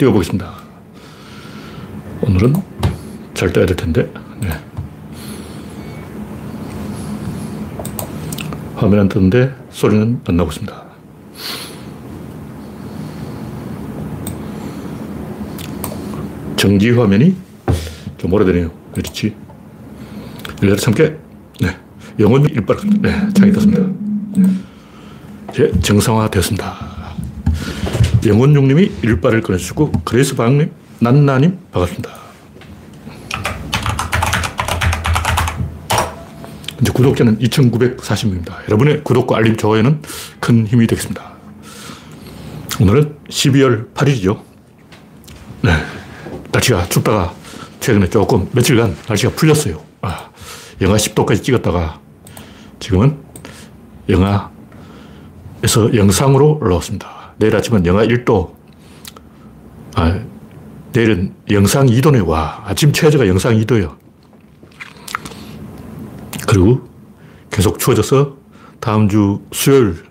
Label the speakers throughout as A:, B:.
A: 띄워보겠습니다. 오늘은 잘 떠야 될 텐데. 네. 화면 안 뜨는데 소리는 안 나고 있습니다. 정지 화면이 좀 오래되네요. 그렇지. 열려 참깨. 네. 영혼 일발. 네. 장이 떴습니다. 이제 정상화 되었습니다. 영혼용님이 일발을 꺼내주시고, 그레이스 방님, 난나님, 반갑습니다. 이제 구독자는 2,940명입니다. 여러분의 구독과 알림, 좋아요는 큰 힘이 되겠습니다. 오늘은 12월 8일이죠. 네. 날씨가 춥다가 최근에 조금 며칠간 날씨가 풀렸어요. 아, 영하 10도까지 찍었다가 지금은 영하에서 영상으로 올라왔습니다. 내일 아침은 영하 1도. 아, 내일은 영상 2도네. 와, 아침 최저가 영상 2도예요. 그리고 계속 추워져서 다음 주 수요일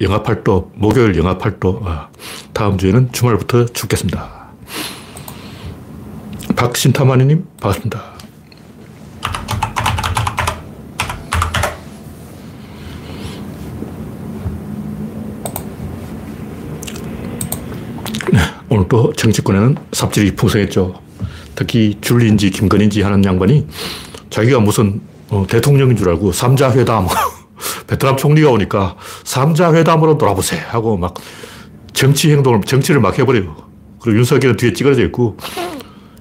A: 영하 8도, 목요일 영하 8도, 아, 다음 주에는 주말부터 춥겠습니다. 박신타마니님, 반갑습니다. 네, 오늘 또 정치권에는 삽질이 풍성했죠. 특히 줄리인지 김건인지 하는 양반이 자기가 무슨 어, 대통령인 줄 알고 삼자회담, 베트남 총리가 오니까 삼자회담으로 돌아보세요 하고 막 정치 행동을, 정치를 막 해버려요. 그리고 윤석열은 뒤에 찌그러져 있고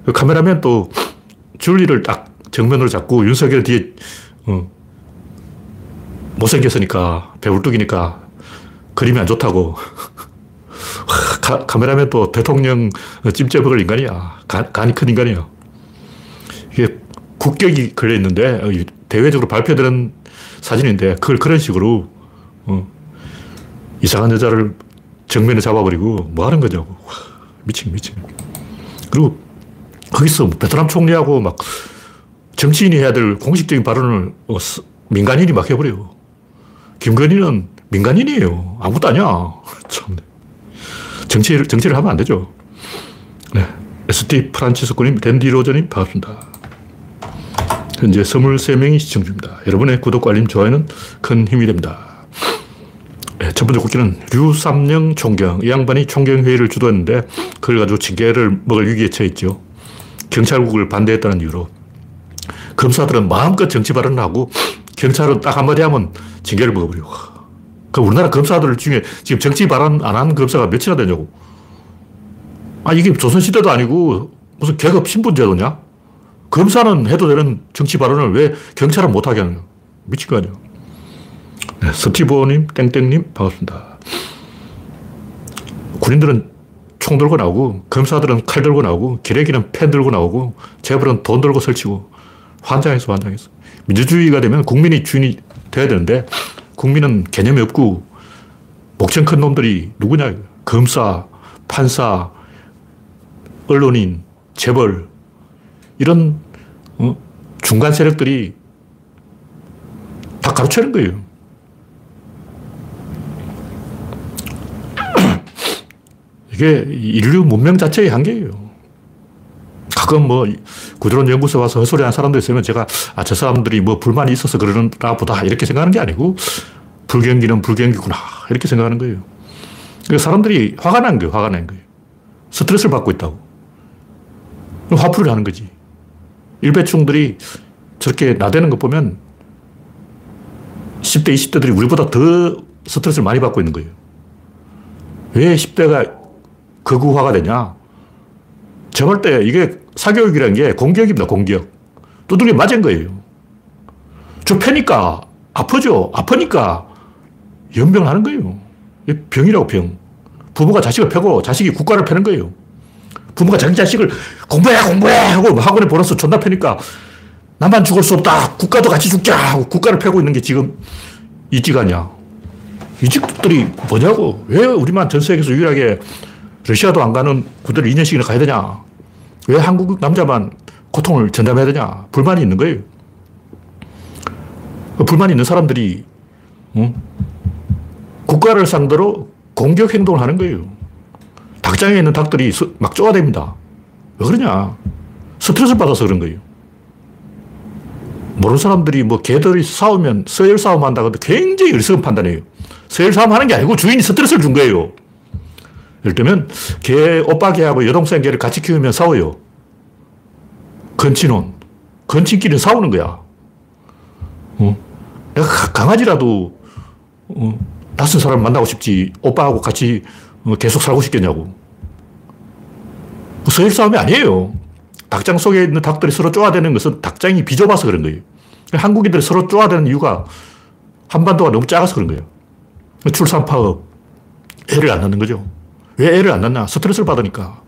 A: 그 카메라맨 또 줄리를 딱 정면으로 잡고 윤석열 뒤에 어, 못생겼으니까 배울뚝이니까 그림이 안 좋다고 카, 카메라맨 또 대통령 찜째 먹을 인간이야 간, 간이 큰 인간이야 이게 국격이 걸려 있는데 어, 대외적으로 발표되는 사진인데 그걸 그런 식으로 어, 이상한 여자를 정면에 잡아버리고 뭐 하는 거냐고 미친 미친 그리고 거기서 베트남 총리하고 막 정치인이 해야 될 공식적인 발언을 어, 민간인이 막 해버려요. 김건희는 민간인이에요. 아무것도 아니야. 참. 정치를, 정치를 하면 안 되죠. 네. ST 프란치스코님, 댄디 로저님, 반갑습니다. 현재 23명이 시청 중입니다. 여러분의 구독과 알림, 좋아요는 큰 힘이 됩니다. 네, 첫 번째 국기는 류삼영 총경. 이 양반이 총경회의를 주도했는데, 그걸 가지고 징계를 먹을 위기에 처했죠. 경찰국을 반대했다는 이유로 검사들은 마음껏 정치 발언을 하고 경찰은 딱 한마디 하면 징계를 먹어버리고. 그 우리나라 검사들 중에 지금 정치 발언 안 한 검사가 몇이나 되냐고. 아, 이게 조선시대도 아니고 무슨 계급 신분제도냐? 검사는 해도 되는 정치 발언을 왜 경찰은 못하게 하느냐. 미친 거 아니야. 네, 스티브님, 땡땡님, 반갑습니다. 군인들은 총 들고 나오고, 검사들은 칼 들고 나오고, 기레기는 펜 들고 나오고, 재벌은 돈 들고 설치고, 환장해서 환장해서. 민주주의가 되면 국민이 주인이 돼야 되는데, 국민은 개념이 없고, 목청 큰 놈들이 누구냐. 검사, 판사, 언론인, 재벌, 이런, 어? 중간 세력들이 다 가로채는 거예요. 이게 인류 문명 자체의 한계예요. 가끔 뭐 구조론 연구소 와서 헛소리 하는 사람도 있으면 제가 아, 저 사람들이 뭐 불만이 있어서 그러나 보다 이렇게 생각하는 게 아니고 불경기는 불경기구나 이렇게 생각하는 거예요. 그러니까 사람들이 화가 난 거예요. 화가 난 거예요. 스트레스를 받고 있다고. 화풀이를 하는 거지. 일배충들이 저렇게 나대는 거 보면 10대, 20대들이 우리보다 더 스트레스를 많이 받고 있는 거예요. 왜 10대가 극우화가 되냐? 저럴 때 이게 사교육이라는 게 공격입니다, 공격. 두들겨 맞은 거예요. 저 패니까 아프죠? 아프니까 연병을 하는 거예요. 병이라고, 병. 부모가 자식을 패고 자식이 국가를 패는 거예요. 부모가 자기 자식을 공부해, 공부해! 하고 학원에 보내서 존나 패니까 나만 죽을 수 없다! 국가도 같이 죽자! 하고 국가를 패고 있는 게 지금 이지가냐. 이직들이 뭐냐고. 왜 우리만 전 세계에서 유일하게 러시아도 안 가는 군대를 2년씩이나 가야 되냐? 왜 한국 남자만 고통을 전담해야 되냐? 불만이 있는 거예요. 그 불만이 있는 사람들이, 응? 국가를 상대로 공격 행동을 하는 거예요. 닭장에 있는 닭들이 막 쪼아댑니다. 왜 그러냐? 스트레스를 받아서 그런 거예요. 모르는 사람들이 뭐 개들이 싸우면 서열 싸움 한다고 하는데 굉장히 어리석은 판단이에요. 서열 싸움 하는 게 아니고 주인이 스트레스를 준 거예요. 예를 들면 개, 오빠 개하고 여동생 개를 같이 키우면 싸워요. 건친혼. 건친끼리 싸우는 거야. 어? 내가 강아지라도 어, 낯선 사람 만나고 싶지 오빠하고 같이 어, 계속 살고 싶겠냐고. 서열 싸움이 아니에요. 닭장 속에 있는 닭들이 서로 쪼아대는 것은 닭장이 비좁아서 그런 거예요. 한국인들이 서로 쪼아대는 이유가 한반도가 너무 작아서 그런 거예요. 출산 파업, 애를 안 낳는 거죠. 왜 애를 안 낳나? 스트레스를 받으니까.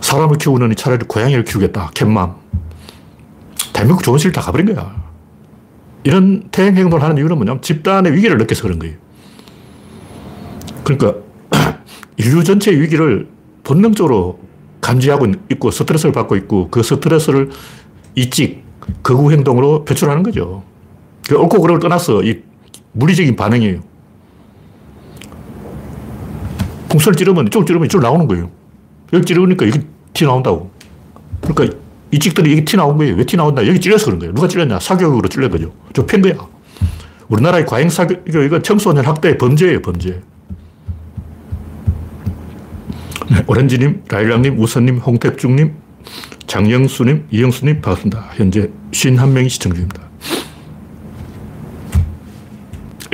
A: 사람을 키우느니 차라리 고양이를 키우겠다. 캣맘. 대한민국 좋은 시를 다 가버린 거야. 이런 태행 행동을 하는 이유는 뭐냐면 집단의 위기를 느껴서 그런 거예요. 그러니까 인류 전체의 위기를 본능적으로 감지하고 있고 스트레스를 받고 있고 그 스트레스를 이직, 거구 행동으로 표출하는 거죠. 그 옳고 그름을 떠나서 이 물리적인 반응이에요. 풍선을 찌르면 이쪽을 찌르면 이쪽으로 나오는 거예요. 여기 찌르니까 여기 티 나온다고. 그러니까 이직들이 여기 티 나온 거예요. 왜 티 나온다? 여기 찔려서 그런 거예요. 누가 찔렸냐? 사교육으로 찔린 거죠. 저팬 거야. 우리나라의 과잉 사교육, 이건 청소년 학대 범죄예요, 범죄. 네, 오렌지님, 라일락님, 우선님, 홍택중님, 장영수님, 이영수님, 반갑습니다. 현재 51명이 시청 중입니다.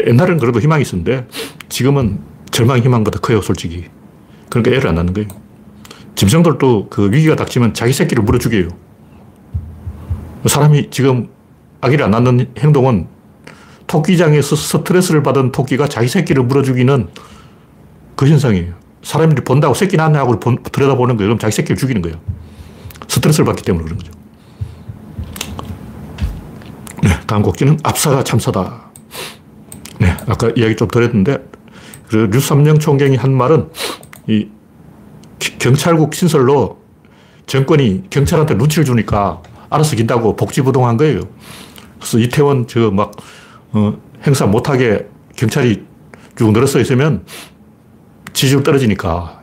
A: 옛날에는 그래도 희망이 있었는데, 지금은 절망 희망보다 커요, 솔직히. 그러니까 애를 안 낳는 거예요. 짐승들도 그 위기가 닥치면 자기 새끼를 물어 죽여요. 사람이 지금 아기를 안 낳는 행동은 토끼장에서 스트레스를 받은 토끼가 자기 새끼를 물어 죽이는 그 현상이에요. 사람들이 본다고 새끼 낳냐 하고 들여다보는 거예요. 그럼 자기 새끼를 죽이는 거예요. 스트레스를 받기 때문에 그런 거죠. 네, 다음 곡지는 압사가 참사다. 네, 아까 이야기 좀 드렸는데, 그 류삼영 총경이 한 말은 이 경찰국 신설로 정권이 경찰한테 눈치를 주니까 알아서 긴다고 복지부동한 거예요. 그래서 이태원 저막 어, 행사 못하게 경찰이 쭉 늘어서 있으면 지지율 떨어지니까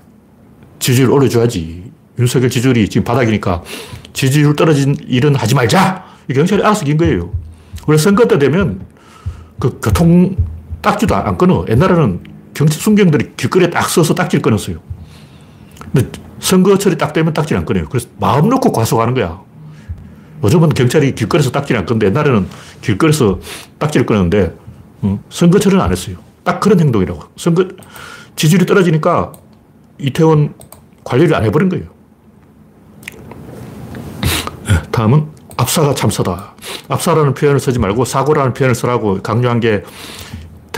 A: 지지율 올려줘야지. 윤석열 지지율이 지금 바닥이니까 지지율 떨어진 일은 하지 말자! 경찰이 알아서 긴 거예요. 원래 선거 때 되면 그 교통 딱지도 안 끊어. 옛날에는 경찰 순경들이 길거리에 딱 서서 딱지를 끊었어요. 근데 선거철이 딱 되면 딱지를 안 끊어요. 그래서 마음 놓고 과속하는 거야. 요즘은 경찰이 길거리에서 딱지를 안 끊는데 옛날에는 길거리에서 딱지를 끊었는데 어, 선거철은 안 했어요. 딱 그런 행동이라고. 선거, 지지율이 떨어지니까 이태원 관리를 안 해버린 거예요. 네, 다음은 압사가 참사다. 압사라는 표현을 쓰지 말고 사고라는 표현을 쓰라고 강조한 게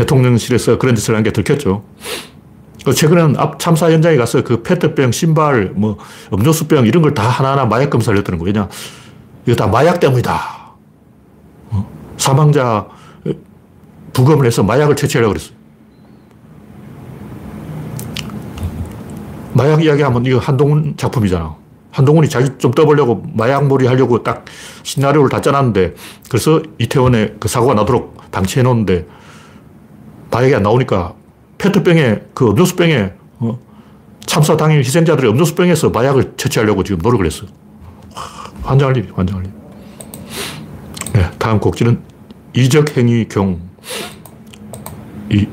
A: 대통령실에서 그런 짓을 한 게 들켰죠. 최근에는 앞 참사 현장에 가서 그 페트병, 신발, 뭐 음료수병 이런 걸 다 하나하나 마약 검사를 했다는 거예요. 왜냐, 이거 다 마약 때문이다. 어? 사망자 부검을 해서 마약을 채취하려고 그랬어요. 마약 이야기하면 이거 한동훈 작품이잖아. 한동훈이 자기 좀 떠보려고 마약몰이 하려고 딱 시나리오를 다 짜놨는데 그래서 이태원에 그 사고가 나도록 방치해 놓는데 마약이 안 나오니까 페트병에 그 음료수병에 어, 참사 당일 희생자들이 음료수병에서 마약을 채취하려고 지금 노력을 했어. 환장할 일이 환장할 일. 네, 다음 곡지는 이적행위 경. 이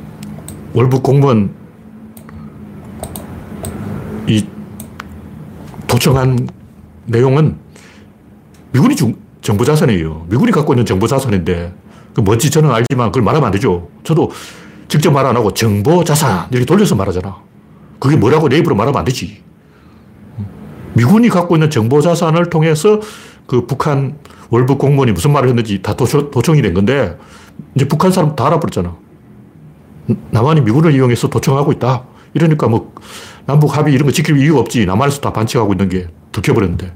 A: 월북 공무원 이 도청한 내용은 미군이 중, 정보 자산이에요. 미군이 갖고 있는 정보 자산인데 그 뭔지 저는 알지만 그걸 말하면 안 되죠. 저도 직접 말 안 하고 정보 자산 이렇게 돌려서 말하잖아. 그게 뭐라고 내 입으로 말하면 안 되지. 미군이 갖고 있는 정보 자산을 통해서 그 북한 월북 공무원이 무슨 말을 했는지 다 도청, 도청이 된 건데 이제 북한 사람 다 알아버렸잖아. 남한이 미군을 이용해서 도청하고 있다. 이러니까 뭐 남북 합의 이런 거 지킬 이유가 없지. 남한에서 다 반칙하고 있는 게 들켜버렸는데.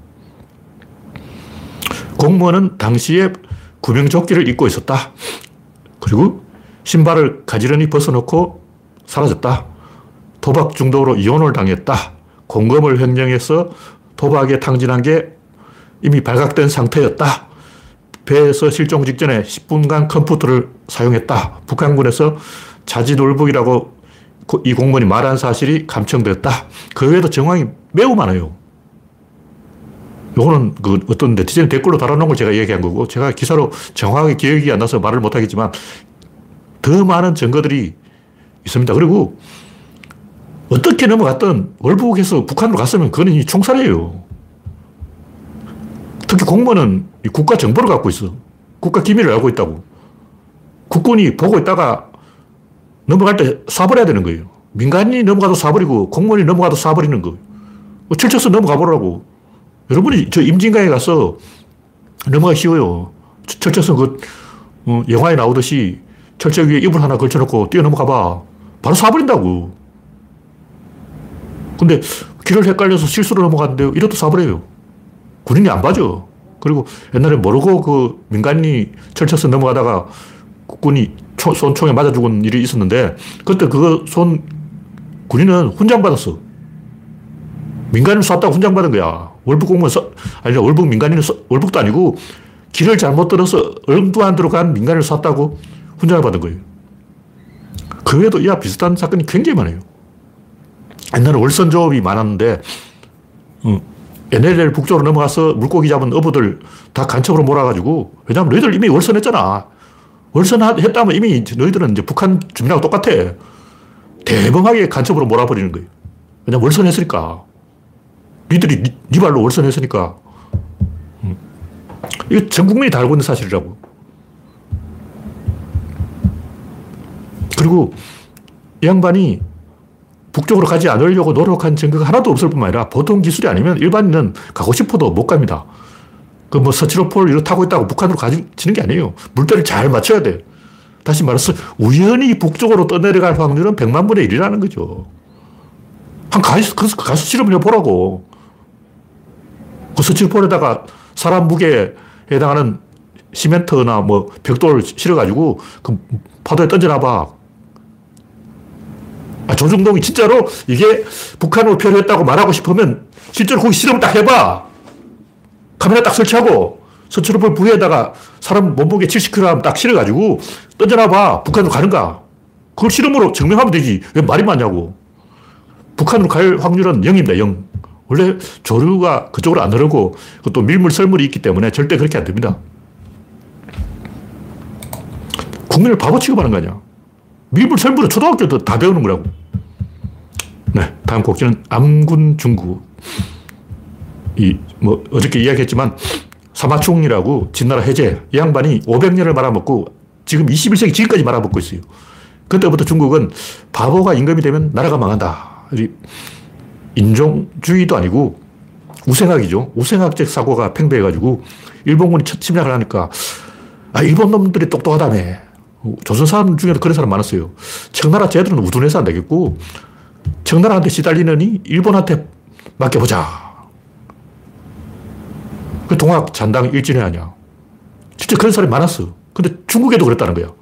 A: 공무원은 당시에 구명조끼를 입고 있었다. 그리고 신발을 가지런히 벗어놓고 사라졌다. 도박 중독으로 이혼을 당했다. 공금을 횡령해서 도박에 탕진한 게 이미 발각된 상태였다. 배에서 실종 직전에 10분간 컴퓨터를 사용했다. 북한군에서 자진올북이라고 이 공무원이 말한 사실이 감청되었다. 그 외에도 정황이 매우 많아요. 요거는 그 어떤 네티즌 댓글로 달아놓은 걸 제가 얘기한 거고, 제가 기사로 정확하게 기억이 안 나서 말을 못 하겠지만, 더 많은 증거들이 있습니다. 그리고 어떻게 넘어갔든 월북에서 북한으로 갔으면 그거는 이 총살이에요. 특히 공무원은 국가 정보를 갖고 있어. 국가 기밀을 알고 있다고. 국군이 보고 있다가 넘어갈 때 쏴버려야 되는 거예요. 민간인이 넘어가도 쏴버리고 공무원이 넘어가도 쏴버리는 거예요. 철책선 넘어가 보라고. 여러분이 저 임진강에 가서 넘어가 쉬워요. 철책선 그 어, 영화에 나오듯이 철책 위에 이불 하나 걸쳐놓고 뛰어넘어가 봐. 바로 쏴버린다고. 근데 길을 헷갈려서 실수로 넘어갔는데 이래도 쏴버려요. 군인이 안 봐줘. 그리고 옛날에 모르고 그 민간인이 철책선 넘어가다가 국군이 초, 손총에 맞아 죽은 일이 있었는데 그때 그거 손 군인은 훈장 받았어. 민간인을 쐈다고 훈장 받은 거야. 월북 공무원, 아니, 월북 민간인을, 월북도 아니고 길을 잘못 들어서 얼도 들어간 민간인을 쐈다고 훈장을 받은 거예요. 그 외에도 이와 비슷한 사건이 굉장히 많아요. 옛날에 월선 조업이 많았는데, 어, NLL 북쪽으로 넘어가서 물고기 잡은 어부들 다 간첩으로 몰아가지고, 왜냐면 너희들 이미 월선했잖아. 월선했다면 이미 너희들은 이제 북한 주민하고 똑같아. 대범하게 간첩으로 몰아버리는 거예요. 왜냐면 월선했으니까. 니들이 니, 니 발로 월선했으니까. 음. 이거 전 국민이 다 알고 있는 사실이라고. 그리고 이 양반이 북쪽으로 가지 않으려고 노력한 증거가 하나도 없을 뿐만 아니라 보통 기술이 아니면 일반인은 가고 싶어도 못 갑니다. 그 뭐 서치로폴 이렇 타고 있다고 북한으로 가지는 게 아니에요. 물때를 잘 맞춰야 돼. 다시 말해서 우연히 북쪽으로 떠내려갈 확률은 100만 분의 1이라는 거죠. 한 가수, 가수 실험을 해보라고. 그 서치로폴에다가 사람 무게에 해당하는 시멘트나 뭐 벽돌을 실어가지고 그 파도에 던져놔봐. 아, 조중동이 진짜로 이게 북한으로 표류했다고 말하고 싶으면 실제로 거기 실험을 딱 해봐. 카메라 딱 설치하고 서초로볼 부위에다가 사람 몸무게 70kg 딱 실어가지고 던져놔봐. 북한으로 가는가. 그걸 실험으로 증명하면 되지. 왜 말이 많냐고. 북한으로 갈 확률은 0입니다. 0. 원래 조류가 그쪽으로 안 흐르고 또 밀물 썰물이 있기 때문에 절대 그렇게 안 됩니다. 국민을 바보 취급하는 거 아니야. 밀물 썰물은 초등학교 때다 배우는 거라고. 네. 다음 곡지는 암군 중국. 이, 뭐, 어저께 이야기했지만, 사마충이라고 진나라 해제. 이 양반이 500년을 말아먹고 지금 21세기 지금까지 말아먹고 있어요. 그때부터 중국은 바보가 임금이 되면 나라가 망한다. 인종주의도 아니고 우생학이죠. 우생학적 사고가 팽배해가지고 일본군이 첫 침략을 하니까 아, 일본 놈들이 똑똑하다며. 조선 사람 중에도 그런 사람 많았어요. 청나라 쟤들은 우둔해서 안 되겠고 청나라한테 시달리느니 일본한테 맡겨보자. 그 동학 잔당 일진회 아니야. 진짜 그런 사람이 많았어. 근데 중국에도 그랬다는 거야.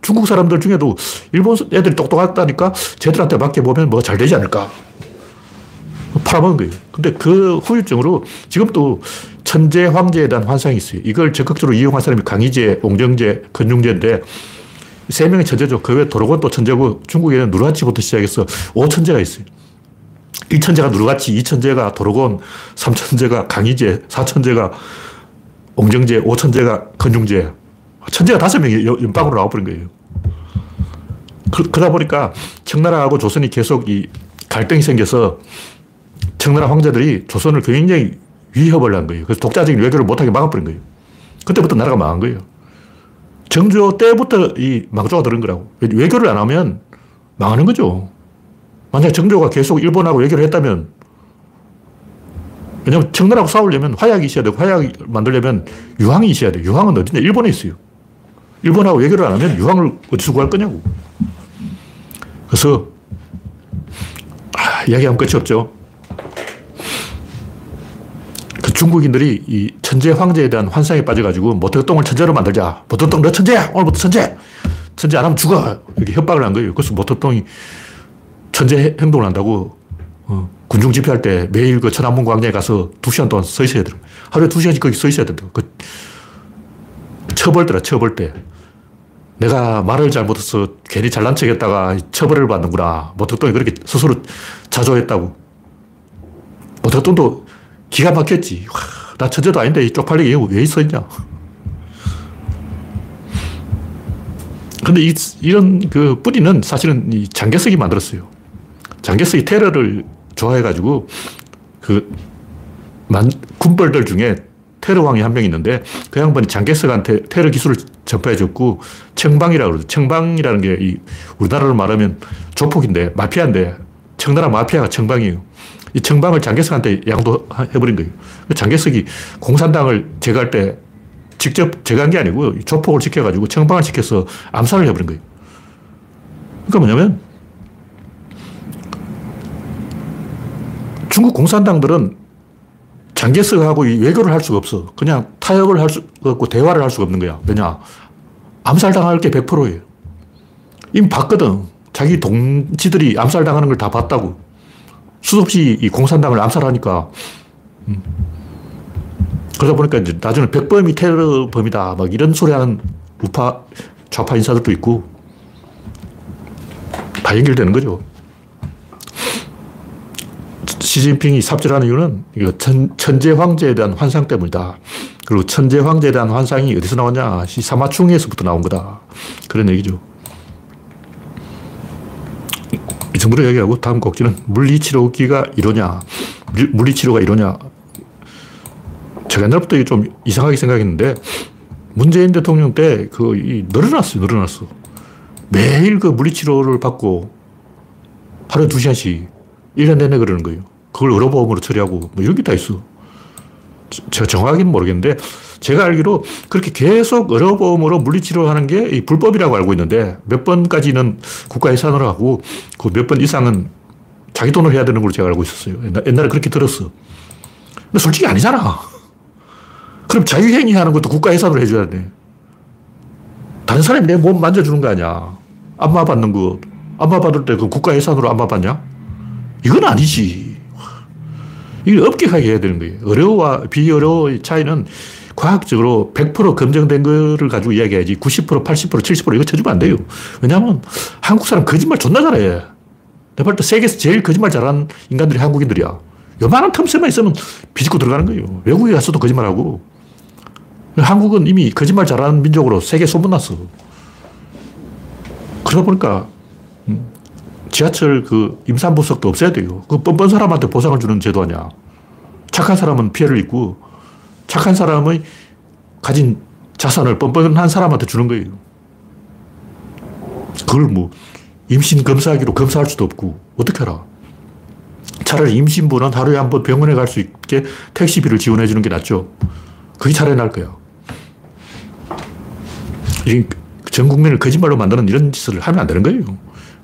A: 중국 사람들 중에도 일본 애들이 똑똑하다니까 쟤들한테 맡겨보면 뭐 잘 되지 않을까. 팔아먹은 거예요. 근데 그 후유증으로 지금도 천재, 황제에 대한 환상이 있어요. 이걸 적극적으로 이용한 사람이 강희제, 옹정제, 건중제인데 세 명의 천재죠. 그 외에 도로곤도 천재고 중국에는 누르하치부터 시작해서 5천재가 있어요. 1천재가 누르하치, 2천재가 도로곤, 3천재가 강희제, 4천재가 옹정제, 5천재가 건중제. 천재가 다섯 명이 연방으로 나와버린 거예요. 그, 러다 보니까 청나라하고 조선이 계속 이 갈등이 생겨서 청나라 황제들이 조선을 굉장히 위협을 한 거예요. 그래서 독자적인 외교를 못하게 막아버린 거예요. 그때부터 나라가 망한 거예요. 정조 때부터 이 망조가 들은 거라고. 외교를 안 하면 망하는 거죠. 만약 정조가 계속 일본하고 외교를 했다면, 왜냐면 청나라하고 싸우려면 화약이 있어야 되고, 화약 만들려면 유황이 있어야 돼요. 유황은 어디냐? 일본에 있어요. 일본하고 외교를 안 하면 유황을 어디서 구할 거냐고. 그래서, 아, 이야기하면 끝이 없죠. 그 중국인들이 이 천재 황제에 대한 환상에 빠져가지고 모택동을 천재로 만들자. 모택동 너 천재야! 오늘부터 천재! 천재 안 하면 죽어! 이렇게 협박을 한 거예요. 그래서 모택동이 천재 행동을 한다고 어, 군중 집회할 때 매일 그 천안문 광장에 가서 두 시간 동안 서 있어야 돼요. 하루에 두 시간씩 거기 서 있어야 된다. 그 처벌대라, 처벌대. 내가 말을 잘못해서 괜히 잘난 척 했다가 처벌을 받는구나. 모택동이 그렇게 스스로 자조했다고. 모택동도 기가 막혔지. 와, 나 천재도 아닌데 이 쪽팔리게 왜 있어 있냐. 근데 이, 이런 그 뿌리는 사실은 이 장개석이 만들었어요. 장개석이 테러를 좋아해가지고 그 만, 군벌들 중에 테러왕이 한 명 있는데 그 양반이 장개석한테 테러 기술을 전파해줬고 청방이라고 그러죠. 청방이라는 게 이 우리나라로 말하면 조폭인데 마피아인데 청나라 마피아가 청방이에요. 이 청방을 장개석한테 양도해버린 거예요. 그 장개석이 공산당을 제거할 때 직접 제거한 게 아니고 조폭을 시켜가지고 청방을 시켜서 암살을 해버린 거예요. 그러니까 뭐냐면 중국 공산당들은 장개석하고 외교를 할 수가 없어. 그냥 타협을 할 수 없고 대화를 할 수가 없는 거야. 왜냐? 암살당할 게 100%예요. 이미 봤거든. 자기 동지들이 암살당하는 걸 다 봤다고. 수없이 이 공산당을 암살하니까. 음. 그러다 보니까 이제 나중에 백범이 테러범이다. 막 이런 소리 하는 우파, 좌파 인사들도 있고. 다 연결되는 거죠. 시진핑이 삽질하는 이유는 이거 천, 천재 황제에 대한 환상 때문이다. 그리고 천재 황제에 대한 환상이 어디서 나오냐? 사마충에서부터 나온 거다. 그런 얘기죠. 이 정도로 얘기하고 다음 곡지는 물리치료기가 이러냐? 물리치료가 이러냐? 제가 옛날부터 좀 이상하게 생각했는데 문재인 대통령 때 그 늘어났어요. 늘어났어. 매일 그 물리치료를 받고 하루에 두 시간씩 1년 내내 그러는 거예요. 그걸 의료보험으로 처리하고 뭐 이런 게 다 있어. 제가 정확히는 모르겠는데 제가 알기로 그렇게 계속 의료보험으로 물리치료하는 게 불법이라고 알고 있는데 몇 번까지는 국가 예산으로 하고 그 몇 번 이상은 자기 돈을 해야 되는 걸로 제가 알고 있었어요. 옛날에 그렇게 들었어. 근데 솔직히 아니잖아. 그럼 자유행위 하는 것도 국가 예산으로 해줘야 돼. 다른 사람이 내 몸 만져주는 거 아니야. 안마 받는 거. 안마 받을 때 그 국가 예산으로 안마 받냐? 이건 아니지. 이걸 엄격하게 해야 되는 거예요. 의료와 비의료의 차이는 과학적으로 100% 검증된 거를 가지고 이야기해야지 90%, 80%, 70% 이거 쳐주면 안 돼요. 왜냐하면 한국 사람 거짓말 존나 잘해. 내가 볼때 세계에서 제일 거짓말 잘하는 인간들이 한국인들이야. 요만한 틈새만 있으면 비집고 들어가는 거예요. 외국에 가서도 거짓말하고. 한국은 이미 거짓말 잘하는 민족으로 세계 소문났어. 그러다 보니까 음, 지하철 그 임산부석도 없애야 돼요. 그 뻔뻔 사람한테 보상을 주는 제도 아니야. 착한 사람은 피해를 입고 착한 사람의 가진 자산을 뻔뻔한 사람한테 주는 거예요. 그걸 뭐 임신 검사하기로 검사할 수도 없고 어떻게 알아? 차라리 임신부는 하루에 한 번 병원에 갈 수 있게 택시비를 지원해 주는 게 낫죠. 그게 차라리 나을 거예요. 전 국민을 거짓말로 만드는 이런 짓을 하면 안 되는 거예요.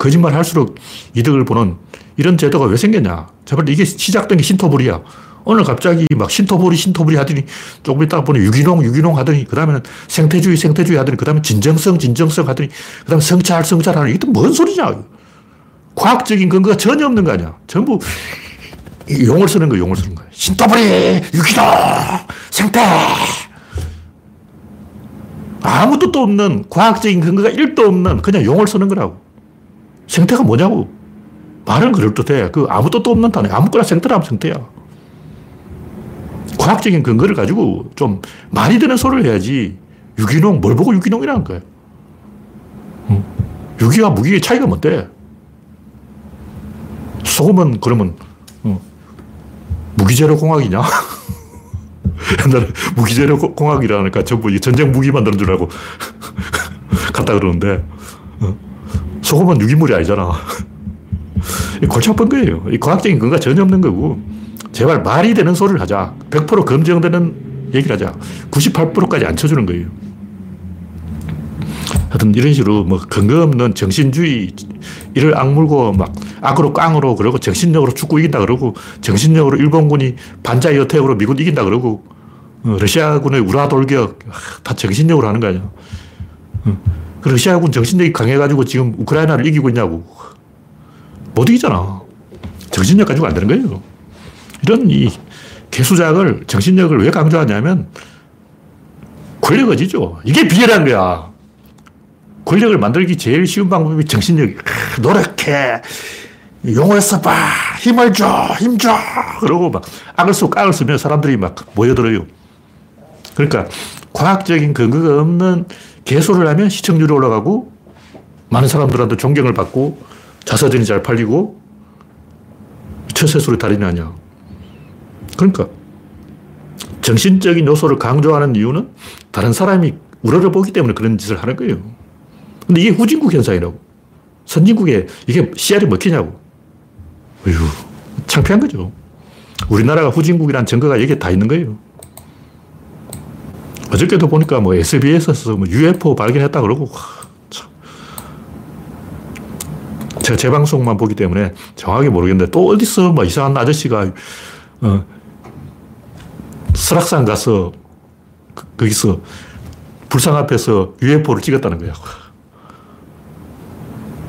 A: 거짓말 할수록 이득을 보는 이런 제도가 왜 생겼냐. 제발 이게 시작된 게 신토불이야. 오늘 갑자기 막 신토불이 신토불이 하더니 조금 있다가 보니 유기농 유기농 하더니 그 다음에는 생태주의 생태주의 하더니 그 다음에 진정성 진정성 하더니 그 다음에 성찰 성찰 하는 이게 또 뭔 소리냐. 과학적인 근거가 전혀 없는 거 아니야. 전부 용을 쓰는 거 용을 쓰는 거야. 신토불이 유기농 생태 아무 뜻도 없는 과학적인 근거가 1도 없는 그냥 용을 쓰는 거라고. 생태가 뭐냐고. 말은 그럴듯해. 그 아무 뜻도 없는 단어. 아무거나 생태라면 생태야. 과학적인 근거를 가지고 좀 말이 되는 소리를 해야지. 유기농, 뭘 보고 유기농이라는 거야. 응? 유기와 무기의 차이가 뭔데? 소금은 그러면 응. 무기재료 공학이냐? 옛날에 무기재료 공학이라니까 전부 전쟁 무기 만드는 줄 알고 갔다 그러는데 응. 소금은 유기물이 아니잖아. 골치 아픈 거예요. 이 과학적인 근거가 전혀 없는 거고, 제발 말이 되는 소리를 하자. 100% 검증되는 얘기를 하자. 98%까지 안 쳐주는 거예요. 하여튼 이런 식으로 뭐 근거 없는 정신주의, 이를 악물고 막 악으로 깡으로 그러고 정신력으로 축구 이긴다 그러고 정신력으로 일본군이 반자이 어택으로 미군 이긴다 그러고 어, 러시아군의 우라 돌격 다 정신력으로 하는 거 아니야. 그 러시아군 정신력이 강해가지고 지금 우크라이나를 이기고 있냐고. 못 이기잖아. 정신력 가지고 안 되는 거예요. 이런 이 개수작을, 정신력을 왜 강조하냐면 권력 의지죠. 이게 비열한 거야. 권력을 만들기 제일 쉬운 방법이 정신력. 노력해. 용을 써봐. 힘을 줘. 힘 줘. 그러고 막 악을 쓰고 깡을 쓰면 사람들이 막 모여들어요. 그러니까 과학적인 근거가 없는 개소를 하면 시청률이 올라가고 많은 사람들한테 존경을 받고 자서전이 잘 팔리고 처세술이 달인이 아니야. 그러니까 정신적인 요소를 강조하는 이유는 다른 사람이 우러러보기 때문에 그런 짓을 하는 거예요. 근데 이게 후진국 현상이라고. 선진국에 이게 씨알이 먹히냐고. 어휴, 창피한 거죠. 우리나라가 후진국이라는 증거가 여기에 다 있는 거예요. 어저께도 보니까 뭐 SBS에서 뭐 UFO 발견했다 그러고, 참. 제가 재방송만 보기 때문에 정확하게 모르겠는데 또 어디서 뭐 이상한 아저씨가, 어, 설악산 가서 그, 거기서 불상 앞에서 UFO를 찍었다는 거야.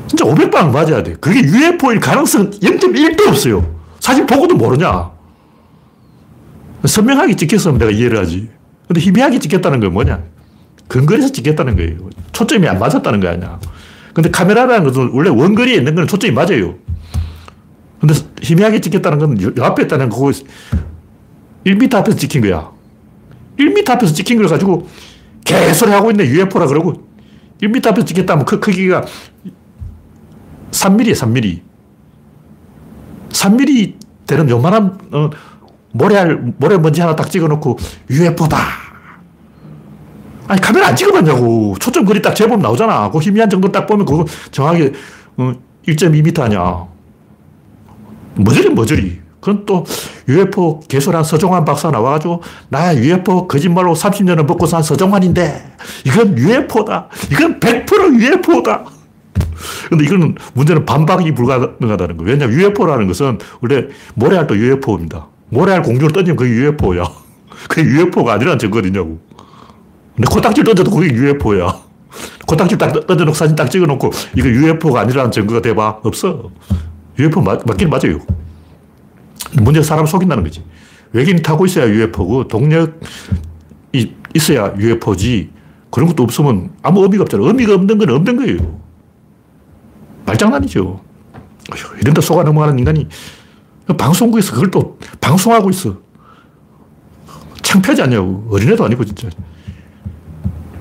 A: 진짜 500방 맞아야 돼. 그게 UFO일 가능성은 0.1도 없어요. 사진 보고도 모르냐. 선명하게 찍혔으면 내가 이해를 하지. 근데 희미하게 찍혔다는 건 뭐냐? 근거리에서 찍혔다는 거예요. 초점이 안 맞았다는 거 아니야. 근데 카메라라는 것은 원래 원거리에 있는 건 초점이 맞아요. 근데 희미하게 찍혔다는 건요 앞에 있다는 거고 1m 앞에서 찍힌 거야. 1m 앞에서 찍힌 걸 가지고 개소리 하고 있네. UFO라 그러고 1m 앞에서 찍혔다면 그 크기가 3mm, 3mm. 3mm 되는 요만한 어, 모래알, 모래먼지 하나 딱 찍어놓고 UFO다. 아니, 카메라 안 찍어봤냐고. 초점 거리 딱 재보면 나오잖아. 그 희미한 정도 딱 보면 그거 정확히 어, 1.2m 아니야. 머저리, 머저리. 그건 또 UFO 개소한 서정환 박사 나와가지고 나 UFO 거짓말로 30년을 먹고 산 서정환인데 이건 UFO다. 이건 100% UFO다. 근데 이거는 문제는 반박이 불가능하다는 거예요. 왜냐하면 UFO라는 것은 원래 모래알도 UFO입니다. 모래알 공중을 던지면 그게 UFO야. 그게 UFO가 아니라는 증거냐고. 근데 코딱지를 던져도 그게 UFO야. 코딱지 딱 던져놓고 사진 딱 찍어놓고 이거 UFO가 아니라는 증거가 돼봐. 없어. UFO 맞, 맞긴 맞아요. 문제는 사람 속인다는 거지. 외계인이 타고 있어야 UFO고 동력이 있어야 UFO지. 그런 것도 없으면 아무 의미가 없잖아. 의미가 없는 건 없는 거예요. 말장난이죠. 어휴, 이런 데 속아 넘어가는 인간이 방송국에서 그걸 또 방송하고 있어. 창피하지 않냐고. 어린애도 아니고, 진짜.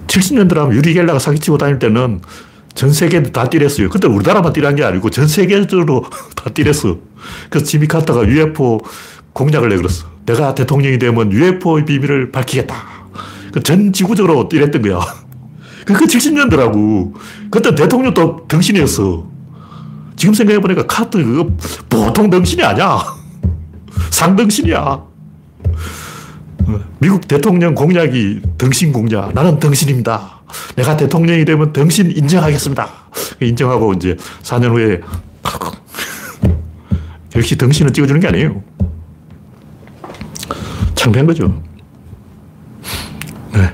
A: 70년대라면 유리겔라가 사기치고 다닐 때는 전 세계도 다 띠랬어요. 그때 우리나라만 띠란 게 아니고 전 세계적으로 다 띠랬어. 그래서 지미 카터가 UFO 공약을 내걸었어. 내가 대통령이 되면 UFO의 비밀을 밝히겠다. 그전 지구적으로 띠랬던 거야. 그 70년대라고. 그때 대통령도 덩신이었어. 지금 생각해보니까 카터 그거 보통 덩신이 아니야. 상덩신이야. 미국 대통령 공약이 덩신 공약. 나는 덩신입니다. 내가 대통령이 되면 덩신 인정하겠습니다. 인정하고 이제 4년 후에 역시 덩신을 찍어주는 게 아니에요. 창피한 거죠. 네.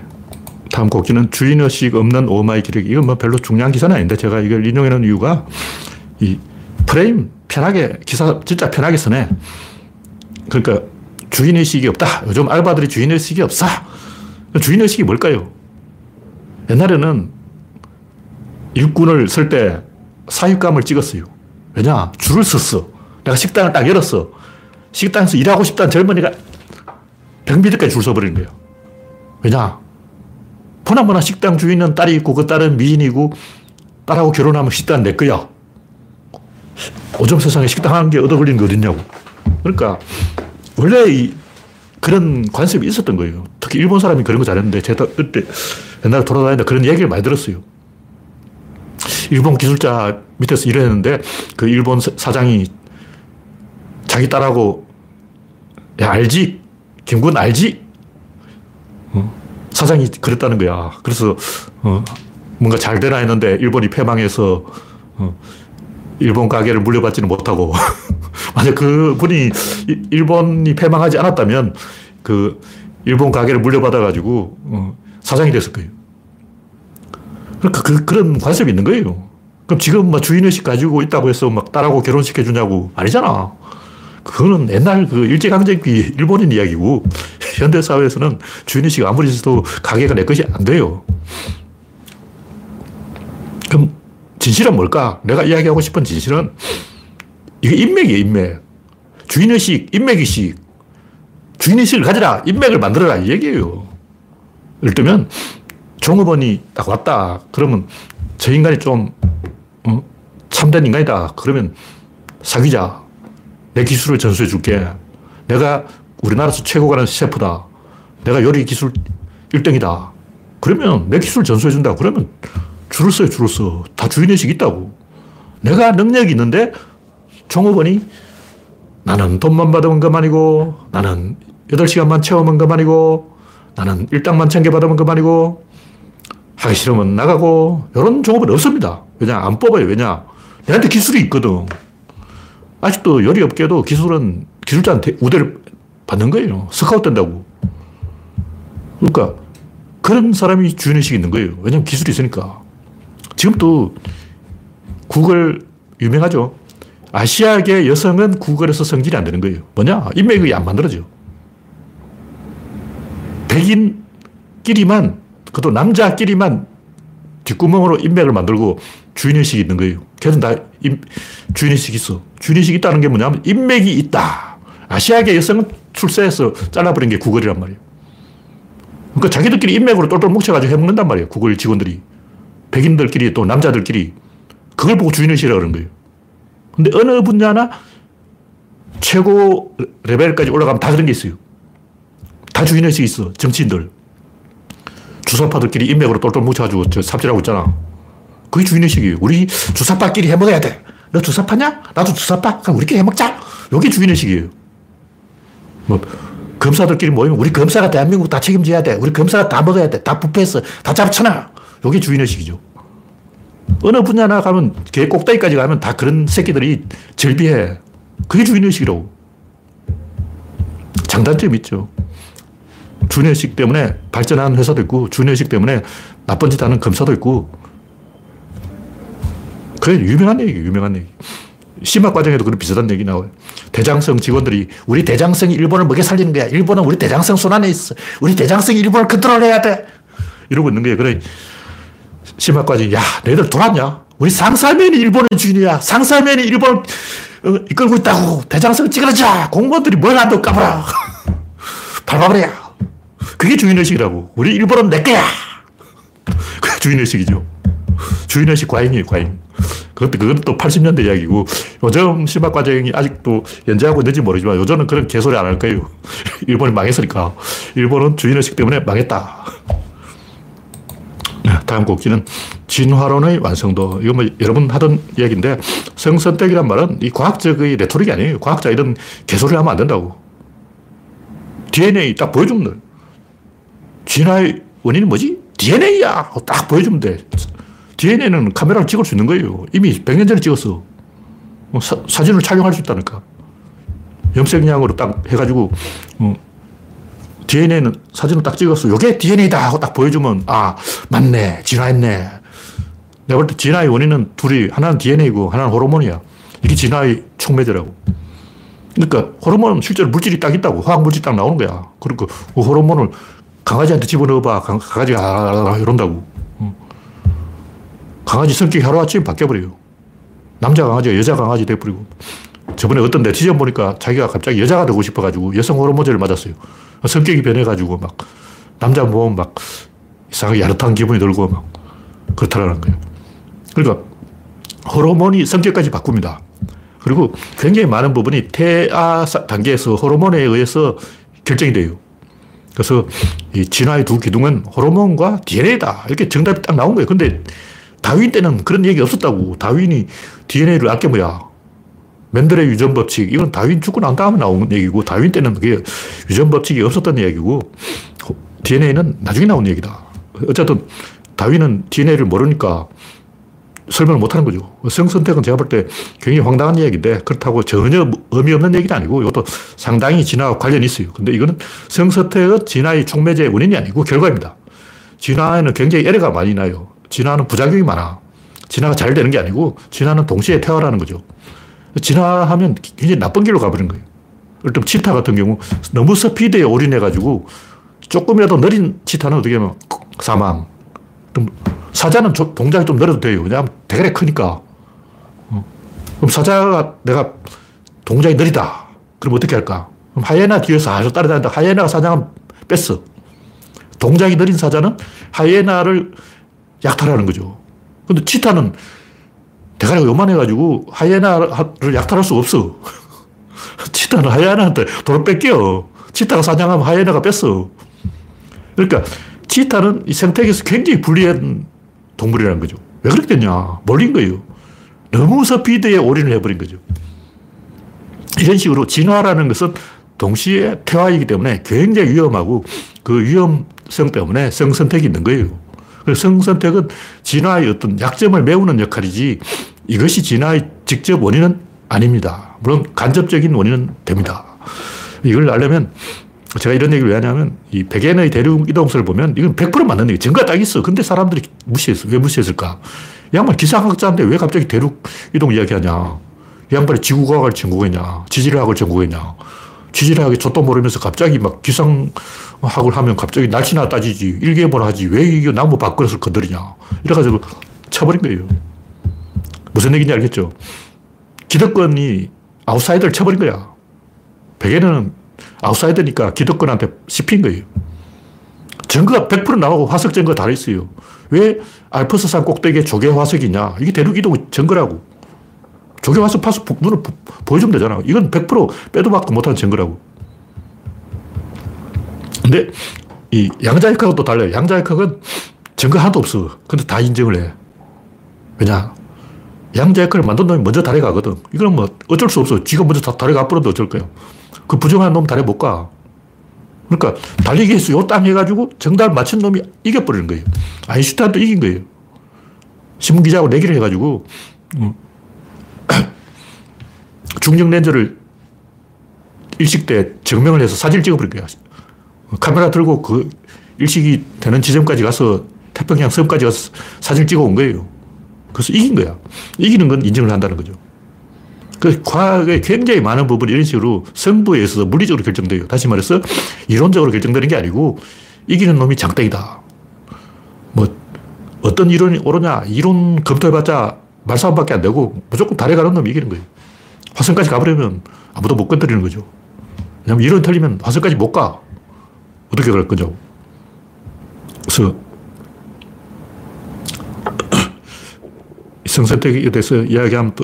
A: 다음 곡지는 주인의식 없는 오마이 기록. 이건 뭐 별로 중요한 기사는 아닌데 제가 이걸 인용해 놓은 이유가 이 프레임 편하게, 기사 진짜 편하게 쓰네. 그러니까 주인의식이 없다. 요즘 알바들이 주인의식이 없어. 주인의식이 뭘까요? 옛날에는 일꾼을 쓸 때 사육감을 찍었어요. 왜냐? 줄을 섰어. 내가 식당을 딱 열었어. 식당에서 일하고 싶다는 젊은이가 병비들까지 줄 서버리는 거예요. 왜냐? 보나마나 식당 주인은 딸이 있고 그 딸은 미인이고 딸하고 결혼하면 식당 내 거야. 오점 세상에 식당 한 개 얻어 걸리는 게 어딨냐고. 그러니까, 원래 이, 그런 관습이 있었던 거예요. 특히 일본 사람이 그런 거 잘했는데, 제가 그때 옛날에 돌아다니다 그런 얘기를 많이 들었어요. 일본 기술자 밑에서 일했는데, 그 일본 사장이 자기 딸하고, 야, 알지? 김군 알지? 어? 사장이 그랬다는 거야. 그래서, 어, 뭔가 잘 되나 했는데, 일본이 패망해서, 어, 일본 가게를 물려받지는 못하고 만약 그 분이 일본이 패망하지 않았다면 그 일본 가게를 물려받아가지고 어, 사장이 됐을 거예요. 그러니까 그, 그런 관습이 있는 거예요. 그럼 지금 막 주인의식 가지고 있다고 해서 막 딸하고 결혼시켜주냐고 아니잖아. 그거는 옛날 그 일제강점기 일본인 이야기고 현대사회에서는 주인의식 아무리 있어도 가게가 내 것이 안 돼요. 진실은 뭘까? 내가 이야기하고 싶은 진실은 이게 인맥이에요, 인맥. 주인의식, 인맥의식. 주인의식을 가져라. 인맥을 만들어라. 이 얘기예요. 예를 들면, 종업원이 딱 왔다. 그러면 저 인간이 좀, 어? 참된 인간이다. 그러면 사귀자. 내 기술을 전수해 줄게. 내가 우리나라에서 최고가는 셰프다. 내가 요리 기술 1등이다. 그러면 내 기술 전수해 준다. 그러면 줄을 서요, 줄을 서. 다 주인의식이 있다고. 내가 능력이 있는데 종업원이 나는 돈만 받으면 그만이고 나는 8시간만 채우면 그만이고 나는 일당만 챙겨 받으면 그만이고 하기 싫으면 나가고 이런 종업은 없습니다. 왜냐? 안 뽑아요. 왜냐? 내한테 기술이 있거든. 아직도 요리 업계도 기술은 기술자한테 우대를 받는 거예요. 스카웃 된다고. 그러니까 그런 사람이 주인의식이 있는 거예요. 왜냐면 기술이 있으니까. 지금도 구글 유명하죠. 아시아계 여성은 구글에서 성질이 안 되는 거예요. 뭐냐? 인맥이 안 만들어져. 백인끼리만, 그것도 남자끼리만 뒷구멍으로 인맥을 만들고 주인의식이 있는 거예요. 걔는 다 인, 주인의식이 있어. 주인의식이 있다는 게 뭐냐면 인맥이 있다. 아시아계 여성은 출세해서 잘라버린 게 구글이란 말이에요. 그러니까 자기들끼리 인맥으로 똘똘 뭉쳐가지고 해먹는단 말이에요. 구글 직원들이. 백인들끼리 또 남자들끼리. 그걸 보고 주인의식이라고 그러는 거예요. 근데 어느 분야나 최고 레벨까지 올라가면 다 그런 게 있어요. 다 주인의식이 있어. 정치인들. 주사파들끼리 인맥으로 똘똘 뭉쳐가지고 저 삽질하고 있잖아. 그게 주인의식이에요. 우리 주사파끼리 해먹어야 돼. 너 주사파냐? 나도 주사파? 그럼 우리끼리 해먹자. 이게 주인의식이에요. 뭐, 검사들끼리 모이면 우리 검사가 대한민국 다 책임져야 돼. 우리 검사가 다 먹어야 돼. 다 부패해서 다 잡쳐놔. 이게 주인의식이죠. 어느 분야나 가면 개 꼭대기까지 가면 다 그런 새끼들이 절비해. 그게 주인의식이라고. 장단점이 있죠. 주인의식 때문에 발전하는 회사도 있고, 주인의식 때문에 나쁜 짓 하는 검사도 있고, 그게 유명한 얘기예요, 유명한 얘기. 심화 과정에도 그런 비슷한 얘기 나와요. 대장성 직원들이 우리 대장성이 일본을 먹여 살리는 거야. 일본은 우리 대장성 손 안에 있어. 우리 대장성이 일본을 컨트롤해야 돼. 이러고 있는 거예요. 그래. 과정이 야, 너희들 돌았냐? 우리 상사면이 일본의 주인이야. 상사면이 일본을 어, 이끌고 있다고. 대장성 찌그러져. 공무원들이 뭘 한다고 까불어. 밟아버려. 그게 주인의식이라고. 우리 일본은 내 거야. 그게 주인의식이죠. 주인의식 과잉이에요, 과잉. 그것도, 그건 또 80년대 이야기고, 요즘 심화 과정이 아직도 연재하고 있는지 모르지만, 요즘은 그런 개소리 안 할 거예요. 일본이 망했으니까. 일본은 주인의식 때문에 망했다. 네, 다음 곡지는 진화론의 완성도. 이거 뭐 여러 분 하던 이야기인데, 성선택이란 말은 이 과학적의 레토릭이 아니에요. 과학자 이런 개소리 하면 안 된다고. DNA 딱 보여주면 돼. 진화의 원인이 뭐지? DNA야! 딱 보여주면 돼. DNA는 카메라를 찍을 수 있는 거예요. 이미 100년 전에 찍었어. 뭐 사, 진을 촬영할 수 있다니까. 염색약으로 딱 해가지고, 어, DNA는 사진을 딱 찍었어. 이게 DNA다 하고 딱 보여주면, 아, 맞네. 진화했네. 내가 볼 때 진화의 원인은 둘이, 하나는 DNA고 하나는 호르몬이야. 이게 진화의 촉매제라고. 그러니까 호르몬은 실제로 물질이 딱 있다고. 화학 물질이 딱 나오는 거야. 그러니까 그 호르몬을 강아지한테 집어넣어봐. 강 아지가 아, 이런다고. 강아지 성격이 하루아침에 바뀌어버려요. 남자 강아지가 여자 강아지 돼버리고. 저번에 어떤 네티즌 보니까 자기가 갑자기 여자가 되고 싶어가지고 여성 호르몬제를 맞았어요. 성격이 변해가지고 막 남자 보면 막 이상하게 야릇한 기분이 들고 막 그렇다라는 거예요. 그러니까 호르몬이 성격까지 바꿉니다. 그리고 굉장히 많은 부분이 태아 단계에서 호르몬에 의해서 결정이 돼요. 그래서 이 진화의 두 기둥은 호르몬과 DNA다. 이렇게 정답이 딱 나온 거예요. 근데 다윈 때는 그런 얘기 없었다고. 다윈이 DNA를 아껴 뭐야. 맨델의 유전 법칙. 이건 다윈 죽고 난 다음에 나온 얘기고, 다윈 때는 그게 유전 법칙이 없었던 얘기고, DNA는 나중에 나온 얘기다. 어쨌든 다윈은 DNA를 모르니까 설명을 못 하는 거죠. 성선택은 제가 볼 때 굉장히 황당한 얘기인데, 그렇다고 전혀 의미 없는 얘기는 아니고, 이것도 상당히 진화와 관련이 있어요. 근데 이거는 성선택은 진화의 촉매제 원인이 아니고 결과입니다. 진화에는 굉장히 에러가 많이 나요. 진화는 부작용이 많아. 진화가 잘 되는 게 아니고 진화는 동시에 태어나는 거죠. 진화하면 굉장히 나쁜 길로 가버린 거예요. 들면 치타 같은 경우 너무 스피드에 올인해가지고 조금이라도 느린 치타는 어떻게 하면 사망. 사자는 동작이 좀 느려도 돼요. 왜냐하면 대가리 크니까. 어. 그럼 사자가 내가 동작이 느리다. 그럼 어떻게 할까? 그럼 하이에나 뒤에서 아주 따라다니다 하이에나가 사냥은 뺐어. 동작이 느린 사자는 하이에나를 약탈하는 거죠. 근데 치타는 대가리가 요만해가지고 하이에나를 약탈할 수가 없어. 치타는 하이에나한테 돌을 뺏겨. 치타가 사냥하면 하이에나가 뺐어. 그러니까 치타는 이 생태계에서 굉장히 불리한 동물이라는 거죠. 왜 그렇게 됐냐? 몰린 거예요. 너무 서피드에 올인을 해버린 거죠. 이런 식으로 진화라는 것은 동시에 퇴화이기 때문에 굉장히 위험하고 그 위험성 때문에 성선택이 있는 거예요. 성선택은 진화의 어떤 약점을 메우는 역할이지 이것이 진화의 직접 원인은 아닙니다. 물론 간접적인 원인은 됩니다. 이걸 알려면 제가 이런 얘기를 왜 하냐면 이 백엔의 대륙 이동설을 보면 이건 100% 맞는 얘기. 증거가 딱 있어. 근데 사람들이 무시했어. 왜 무시했을까? 이 양반 기상학자인데 왜 갑자기 대륙 이동 이야기하냐? 이 양반이 지구과학을 전공했냐? 지질학을 전공했냐? 지질학이 좆도 모르면서 갑자기 막 기상학을 하면 갑자기 날씨나 따지지. 일개월 하지. 왜 이게 나무 밥그릇을 건드리냐? 이래가지고 쳐버린 거예요. 무슨 얘기인지 알겠죠? 기득권이 아웃사이더를 쳐버린 거야. 백에는 아웃사이더니까 기득권한테 씹힌 거예요. 증거가 100% 나오고 화석 증거 다 있어요. 왜 알프스산 꼭대기에 조개 화석이 있냐? 이게 대륙 이동 증거라고. 조개 화석 파서 눈을 보여주면 되잖아. 이건 100% 빼도 박도 못하는 증거라고. 근데 이 양자역학은 또 달라요. 양자역학은 증거 하나도 없어. 근데 다 인정을 해. 왜냐? 양자역학을 만든 놈이 먼저 달에 가거든. 이건 뭐 어쩔 수 없어. 지가 먼저 달에 가버려도 어쩔 거야. 그 부정한 놈 달에 못 가. 그러니까 달리기 해서 요땅 해가지고 정답 맞춘 놈이 이겨버리는 거예요. 아인슈타인도 이긴 거예요. 신문기자하고 내기를 해가지고 음. 중력 렌즈를 일식 때 증명을 해서 사진을 찍어버린 거야. 카메라 들고 그 일식이 되는 지점까지 가서 태평양 섬까지 가서 사진을 찍어 온 거예요. 그래서 이긴 거야. 이기는 건 인정을 한다는 거죠. 그 과학의 굉장히 많은 부분이 이런 식으로 성부에 있어서 물리적으로 결정돼요. 다시 말해서 이론적으로 결정되는 게 아니고 이기는 놈이 장땡이다. 뭐 어떤 이론이 옳으냐 이론 검토해봤자 말싸움밖에 안 되고 무조건 달에 가는 놈이 이기는 거예요. 화성까지 가버리면 아무도 못 건드리는 거죠. 왜냐면 이론 틀리면 화성까지 못 가. 어떻게 그럴 거죠? 그래서 성선택에 대해서 이야기하면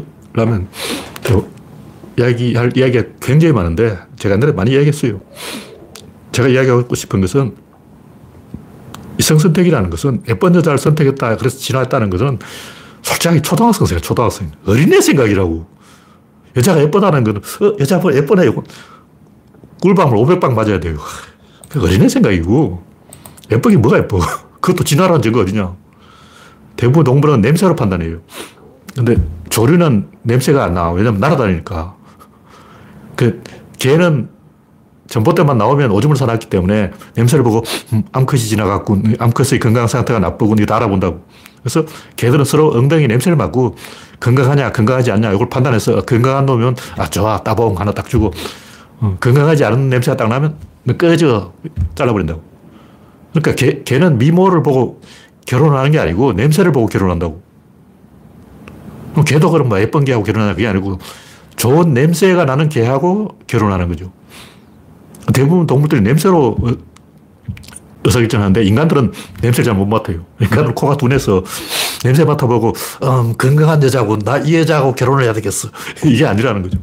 A: 이야기할 이야기가 굉장히 많은데 제가 옛날에 많이 이야기했어요. 제가 이야기하고 싶은 것은 이성선택이라는 것은 예쁜 여자를 선택했다. 그래서 진화했다는 것은 솔직하게 초등학생 생각, 초등학생. 어린애 생각이라고. 여자가 예쁘다는 거는, 어, 여자 뭐 예쁘네. 꿀밤을 500방 맞아야 돼요. 그 어린애 생각이고, 예쁘긴 뭐가 예뻐. 그것도 진화라는 증거 어디냐. 대부분 동물은 냄새로 판단해요. 근데 조류는 냄새가 안 나. 왜냐면 날아다니니까. 그, 개는 전봇대만 나오면 오줌을 사놨기 때문에 냄새를 보고, 음, 암컷이 지나갔고 암컷의 건강 상태가 나쁘군, 이거 다 알아본다고. 그래서 개들은 서로 엉덩이 냄새를 맡고, 건강하냐, 건강하지 않냐, 이걸 판단해서 건강한 놈이면, 아, 좋아, 따봉 하나 딱 주고, 어, 건강하지 않은 냄새가 딱 나면, 너 꺼져. 잘라버린다고. 그러니까 개, 개는 미모를 보고 결혼하는 게 아니고, 냄새를 보고 결혼한다고. 그럼 개도 그럼 뭐 예쁜 개하고 결혼하는 게 아니고 좋은 냄새가 나는 개하고 결혼하는 거죠. 대부분 동물들이 냄새로 의사결정하는데 인간들은 냄새를 잘 못 맡아요. 인간은 코가 둔해서 냄새 맡아보고 음, 건강한 여자고 나 이 여자하고 결혼을 해야 되겠어. 이게 아니라는 거죠.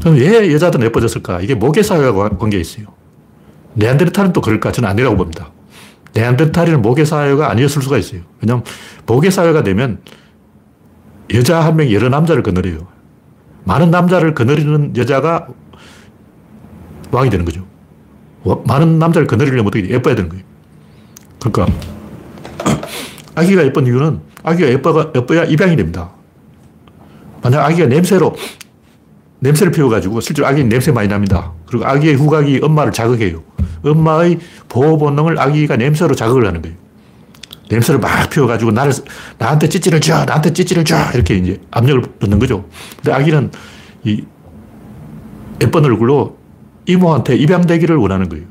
A: 그럼 왜 여자들은 예뻐졌을까? 이게 모계사회와 관계 있어요. 네안데르탈은 또 그럴까? 저는 아니라고 봅니다. 네안데르탈은 모계사회가 아니었을 수가 있어요. 왜냐하면 모계사회가 되면 여자 한 명이 여러 남자를 거느려요. 많은 남자를 거느리는 여자가 왕이 되는 거죠. 많은 남자를 거느리려면 어떻게 예뻐야 되는 거예요. 그러니까 아기가 예쁜 이유는 아기가 예뻐가, 예뻐야 입양이 됩니다. 만약 아기가 냄새로 냄새를 피워가지고 실제로 아기는 냄새 많이 납니다. 그리고 아기의 후각이 엄마를 자극해요. 엄마의 보호 본능을 아기가 냄새로 자극을 하는 거예요. 냄새를 막 피워가지고 나를, 나한테 찌찌를 줘, 나한테 찌찌를 줘. 이렇게 이제 압력을 넣는 거죠. 근데 아기는 이 예쁜 얼굴로 이모한테 입양되기를 원하는 거예요.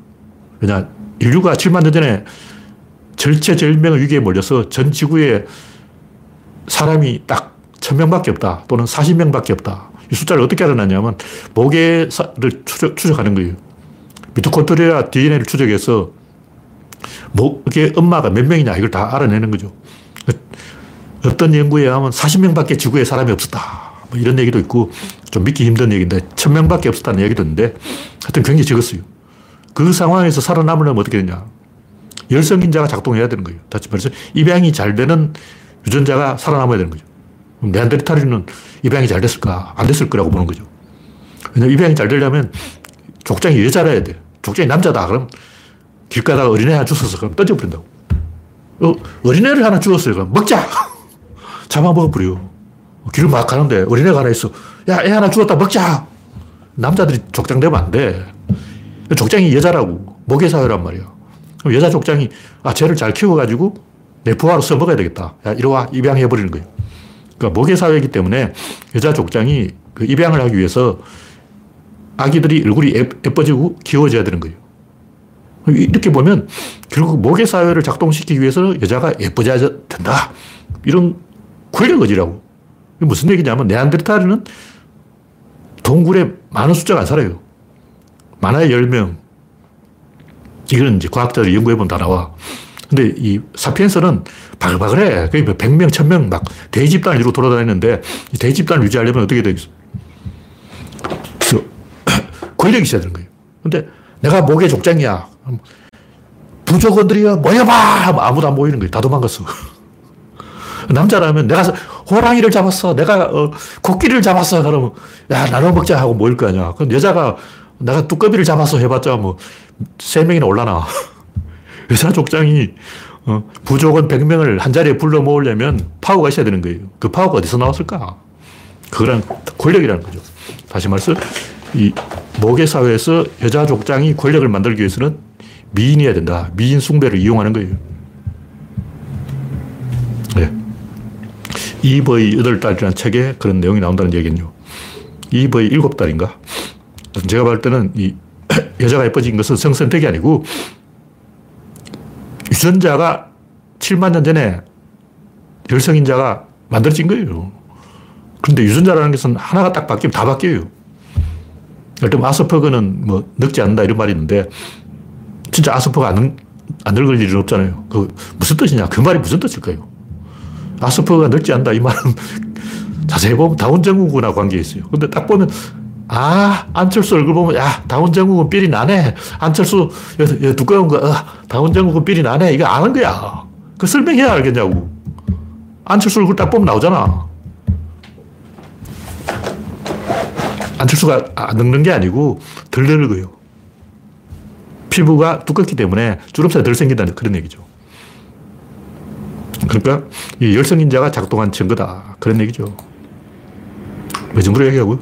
A: 왜냐, 인류가 7만 년 전에 절체절명의 위기에 몰려서 전 지구에 사람이 딱 천명밖에 없다. 또는 40명밖에 없다. 이 숫자를 어떻게 알아냈냐면 모계를 추적, 추적하는 거예요. 미토콘드리아 DNA를 추적해서 목의 엄마가 몇 명이냐 이걸 다 알아내는 거죠. 어떤 연구에 하면 40명밖에 지구에 사람이 없었다. 뭐 이런 얘기도 있고 좀 믿기 힘든 얘기인데 1000명밖에 없었다는 얘기도 있는데 하여튼 굉장히 적었어요. 그 상황에서 살아남으려면 어떻게 되냐. 열성인자가 작동해야 되는 거예요. 다시 말해서 입양이 잘 되는 유전자가 살아남아야 되는 거죠. 네안데르탈인은 입양이 잘 됐을까? 안 됐을 거라고 보는 거죠. 왜냐면 입양이 잘 되려면 족장이 여자라야 돼. 족장이 남자다. 그럼 길 가다가 어린애 하나 주워서 그럼 던져버린다고. 어, 어린애를 하나 주웠어요. 그럼 먹자! 잡아먹어버려. 길을 막 가는데 어린애가 하나 있어. 야, 애 하나 주웠다 먹자! 남자들이 족장 되면 안 돼. 족장이 여자라고. 모계사회란 말이야. 그럼 여자 족장이, 아, 쟤를 잘 키워가지고 내 부하로 써먹어야 되겠다. 야, 이리 와. 입양해버리는 거예요. 그러니까 모계사회이기 때문에 여자 족장이 그 입양을 하기 위해서 아기들이 얼굴이 예뻐지고 귀여워져야 되는 거예요. 이렇게 보면 결국 모계사회를 작동시키기 위해서 여자가 예뻐져야 된다. 이런 권력 의지라고. 무슨 얘기냐면 네안데르탈은 동굴에 많은 숫자가 안 살아요. 많아야 10명. 이거는 이제 과학자들이 연구해보면 다 나와. 근데 이 사피엔스는 바글바글해. 거의 100명, 뭐 1000명 막 대집단을 이루고 돌아다니는데 이 대집단을 유지하려면 어떻게 되겠어? 그래서 권력이 있어야 되는 거예요. 근데 내가 목의 족장이야. 부족원들이요, 모여봐! 아무도 안 모이는 거예요. 다 도망갔어. 남자라면 내가 호랑이를 잡았어. 내가 어, 코끼리를 잡았어. 그러면 야, 나눠 먹자 하고 모일 거 아니야. 그럼 여자가 내가 뚜꺼비를 잡았어 해봤자 뭐 세 명이나 올라나. 여자 족장이 어, 부족은 100명을 한 자리에 불러 모으려면 파워가 있어야 되는 거예요. 그 파워가 어디서 나왔을까? 그거랑 권력이라는 거죠. 다시 말해서 이 모계 사회에서 여자 족장이 권력을 만들기 위해서는 미인이어야 된다. 미인 숭배를 이용하는 거예요. 이브의 8달이라는 책에 그런 내용이 나온다는 얘기는요. 이브의 7달인가? 제가 볼 때는 이 여자가 예뻐진 것은 성선택이 아니고 유전자가 7만 년 전에 열성인자가 만들어진 거예요. 그런데 유전자라는 것은 하나가 딱 바뀌면 다 바뀌어요. 예를 들면 아스퍼그는 뭐 늙지 않는다 이런 말이 있는데 진짜 아스퍼가 안, 안 늙을 일은 없잖아요. 그 무슨 뜻이냐? 그 말이 무슨 뜻일까요? 아스퍼가 늙지 않는다 이 말은 자세히 보면 다운증후군하고 관계 있어요. 근데 딱 보면 아, 안철수 얼굴 보면, 야, 다운증후군 삘이 나네. 안철수, 여기, 여기 두꺼운 거, 어, 다운증후군 삘이 나네. 이거 아는 거야. 그 설명해야 알겠냐고. 안철수 얼굴 딱 보면 나오잖아. 안철수가 안 늙는 게 아니고 덜 늙어요. 피부가 두껍기 때문에 주름살이 덜 생긴다는 그런 얘기죠. 그러니까 이 열성인자가 작동한 증거다. 그런 얘기죠. 왜 정도로 얘기하고요?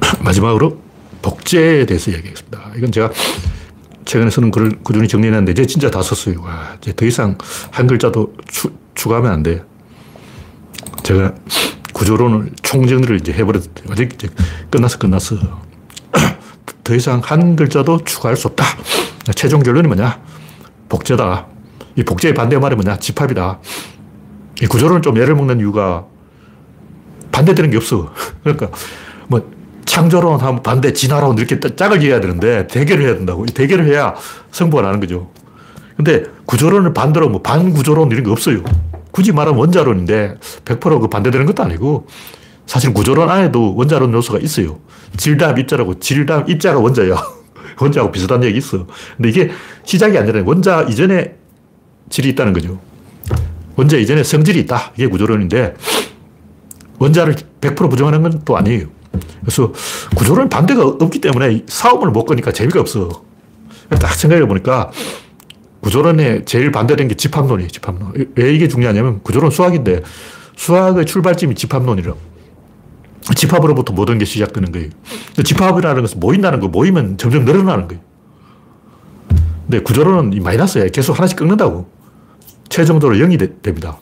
A: 마지막으로 복제에 대해서 이야기하겠습니다. 이건 제가 최근에 쓰는 글을 꾸준히 정리했는데 이제 진짜 다 썼어요. 와, 이제 더 이상 한 글자도 추, 추가하면 안 돼. 제가 구조론을 총정리를 이제 해버렸는데 아직 이제 끝났어, 끝났어. 더 이상 한 글자도 추가할 수 없다. 최종 결론이 뭐냐? 복제다. 이 복제의 반대 말이 뭐냐? 집합이다. 이 구조론을 좀 예를 먹는 이유가 반대되는 게 없어. 그러니까 뭐 창조론 하면 반대 진화론 이렇게 짝을 이어야 되는데 대결을 해야 된다고. 대결을 해야 승부가 나는 거죠. 근데 구조론을 반대로 뭐 반구조론 이런 거 없어요. 굳이 말하면 원자론인데 100%그 반대되는 것도 아니고 사실 구조론 안에도 원자론 요소가 있어요. 질담 입자라고 질담 입자가 원자야. 원자하고 비슷한 얘기 있어. 근데 이게 시작이 아니라 원자 이전에 질이 있다는 거죠. 원자 이전에 성질이 있다. 이게 구조론인데 원자를 100% 부정하는 건 또 아니에요. 그래서 구조론 반대가 없기 때문에 싸움을 못 거니까 재미가 없어. 딱 생각해 보니까 구조론에 제일 반대된 게 집합론이에요, 집합론. 왜 이게 중요하냐면 구조론 수학인데 수학의 출발점이 집합론이라 집합으로부터 모든 게 시작되는 거예요. 집합이라는 것은 모인다는 거, 모이면 점점 늘어나는 거예요. 근데 구조론은 마이너스야. 계속 하나씩 꺾는다고. 최종적으로 0이 되, 됩니다.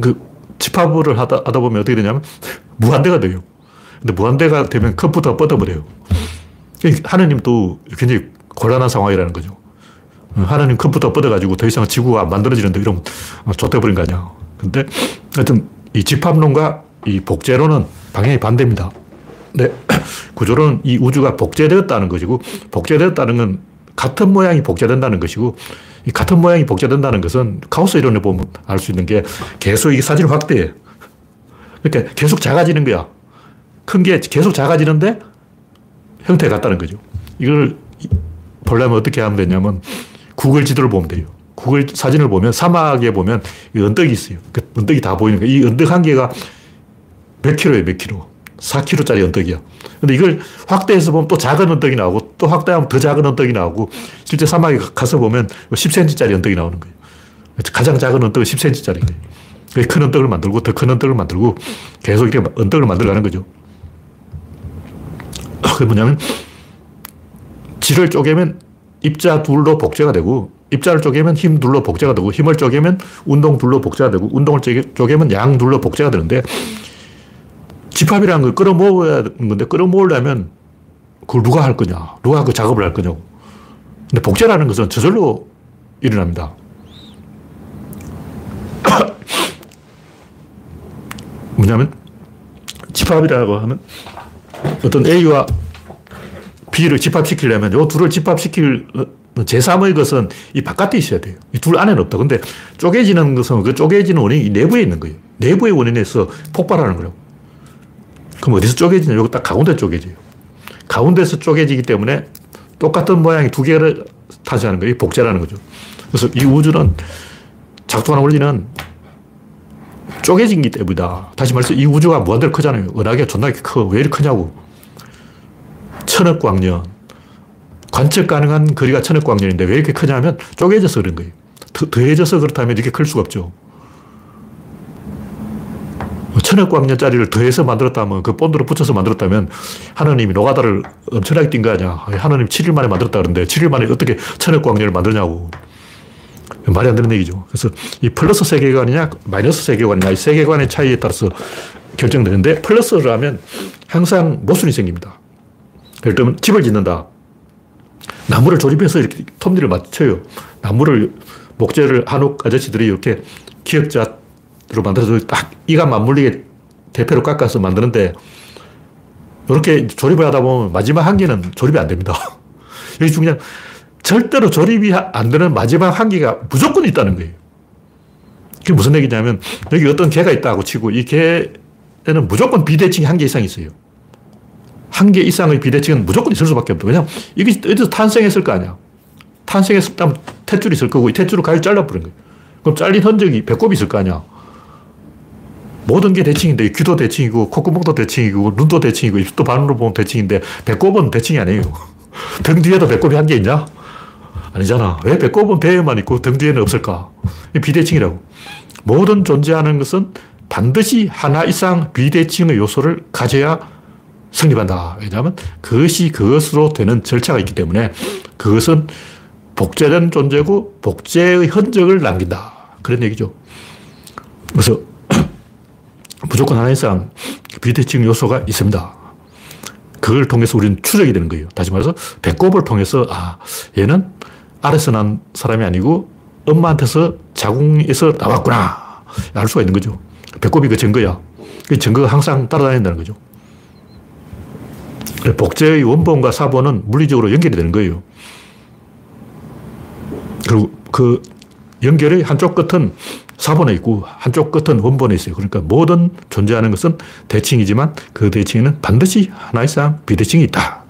A: 그 집합을 하다, 하다 보면 어떻게 되냐면 무한대가 돼요. 근데 무한대가 되면 컴퓨터가 뻗어버려요. 하느님도 굉장히 곤란한 상황이라는 거죠. 하나님 컴퓨터 뻗어가지고 더 이상 지구가 안 만들어지는데 이러면 좆돼버린 거 아니야. 근데 하여튼 이 집합론과 이 복제론은 방향이 반대입니다. 네. 구조론 이 우주가 복제되었다는 것이고, 복제되었다는 건 같은 모양이 복제된다는 것이고, 이 같은 모양이 복제된다는 것은 카오스 이론에 보면 알 수 있는 게 계속 이 사진을 확대해. 그러니까 계속 작아지는 거야. 큰 게 계속 작아지는데 형태가 같다는 거죠. 이걸 보려면 어떻게 하면 되냐면 구글 지도를 보면 돼요. 구글 사진을 보면 사막에 보면 언덕이 있어요. 그 언덕이 다 보이는 거예요. 이 언덕 한 개가 몇 킬로예요, 몇 킬로. 4km짜리 언덕이야. 근데 이걸 확대해서 보면 또 작은 언덕이 나오고 또 확대하면 더 작은 언덕이 나오고 실제 사막에 가서 보면 10cm짜리 언덕이 나오는 거예요. 가장 작은 언덕은 10cm짜리 거예요. 큰 언덕을 만들고 더 큰 언덕을 만들고 계속 이렇게 언덕을 만들어가는 거죠. 그게 뭐냐면 질을 쪼개면 입자 둘로 복제가 되고 입자를 쪼개면 힘 둘로 복제가 되고 힘을 쪼개면 운동 둘로 복제가 되고 운동을 쪼개면 양 둘로 복제가 되는데 집합이라는 걸 끌어모아야 건데 끌어모으려면 그걸 누가 할 거냐? 누가 그 작업을 할 거냐고. 근데 복제라는 것은 저절로 일어납니다. 뭐냐면 집합이라고 하면 어떤 A와 B를 집합시키려면 이 둘을 집합시킬 제3의 것은 이 바깥에 있어야 돼요. 이 둘 안에는 없다. 근데 쪼개지는 것은 그 쪼개지는 원인이 내부에 있는 거예요. 내부의 원인에서 폭발하는 거라고. 그럼 어디서 쪼개지냐? 여기 딱 가운데 쪼개져요. 가운데서 쪼개지기 때문에 똑같은 모양이 두 개를 탄생하는 거예요. 복제라는 거죠. 그래서 이 우주는 작동하는 원리는 쪼개진기 때문이다. 다시 말해서 이 우주가 무한대로 크잖아요. 은하계가 존나게 커. 왜 이렇게 크냐고. 천억 광년. 관측 가능한 거리가 천억 광년인데 왜 이렇게 크냐면 쪼개져서 그런 거예요. 더해져서 그렇다면 이렇게 클 수가 없죠. 뭐 천억 광년짜리를 더해서 만들었다면, 그 본드로 붙여서 만들었다면, 하나님이 노가다를 엄청나게 뛴 거 아니야. 하나님 7일 만에 만들었다 그러는데, 7일 만에 어떻게 천억 광년을 만드냐고. 말이 안 되는 얘기죠. 그래서 이 플러스 세계관이냐, 마이너스 세계관이냐, 이 세계관의 차이에 따라서 결정되는데, 플러스를 하면 항상 모순이 생깁니다. 예를 들면, 집을 짓는다. 나무를 조립해서 이렇게 톱니를 맞춰요. 나무를, 목재를 한옥 아저씨들이 이렇게 기역자 로 만들어서 딱 이가 맞물리게 대패로 깎아서 만드는데 이렇게 조립을 하다 보면 마지막 한 개는 조립이 안 됩니다. 여기 중요한 절대로 조립이 안 되는 마지막 한 개가 무조건 있다는 거예요. 그게 무슨 얘기냐면 여기 어떤 개가 있다고 치고 이 개에는 무조건 비대칭이 한 개 이상 있어요. 한 개 이상의 비대칭은 무조건 있을 수밖에 없다. 왜냐하면 이게 어디서 탄생했을 거 아니야. 탄생했다면 탯줄이 있을 거고 이 탯줄을 가위 잘라버린 거예요. 그럼 잘린 흔적이 배꼽이 있을 거 아니야. 모든 게 대칭인데 귀도 대칭이고 콧구멍도 대칭이고 눈도 대칭이고 입도 반으로 보면 대칭인데 배꼽은 대칭이 아니에요. 등 뒤에도 배꼽이 한 개 있냐? 아니잖아. 왜 배꼽은 배에만 있고 등 뒤에는 없을까? 비대칭이라고. 모든 존재하는 것은 반드시 하나 이상 비대칭의 요소를 가져야 성립한다. 왜냐하면 그것이 그것으로 되는 절차가 있기 때문에 그것은 복제된 존재고 복제의 흔적을 남긴다. 그런 얘기죠. 그래서 무조건 하나 이상 비대칭 요소가 있습니다. 그걸 통해서 우리는 추적이 되는 거예요. 다시 말해서 배꼽을 통해서 아 얘는 아래서 난 사람이 아니고 엄마한테서 자궁에서 나왔구나 알 수가 있는 거죠. 배꼽이 그 증거야. 그 증거가 항상 따라다닌다는 거죠. 복제의 원본과 사본은 물리적으로 연결이 되는 거예요. 그리고 그 연결의 한쪽 끝은 사본에 있고 한쪽 끝은 원본에 있어요. 그러니까 모든 존재하는 것은 대칭이지만 그 대칭에는 반드시 하나 이상 비대칭이 있다.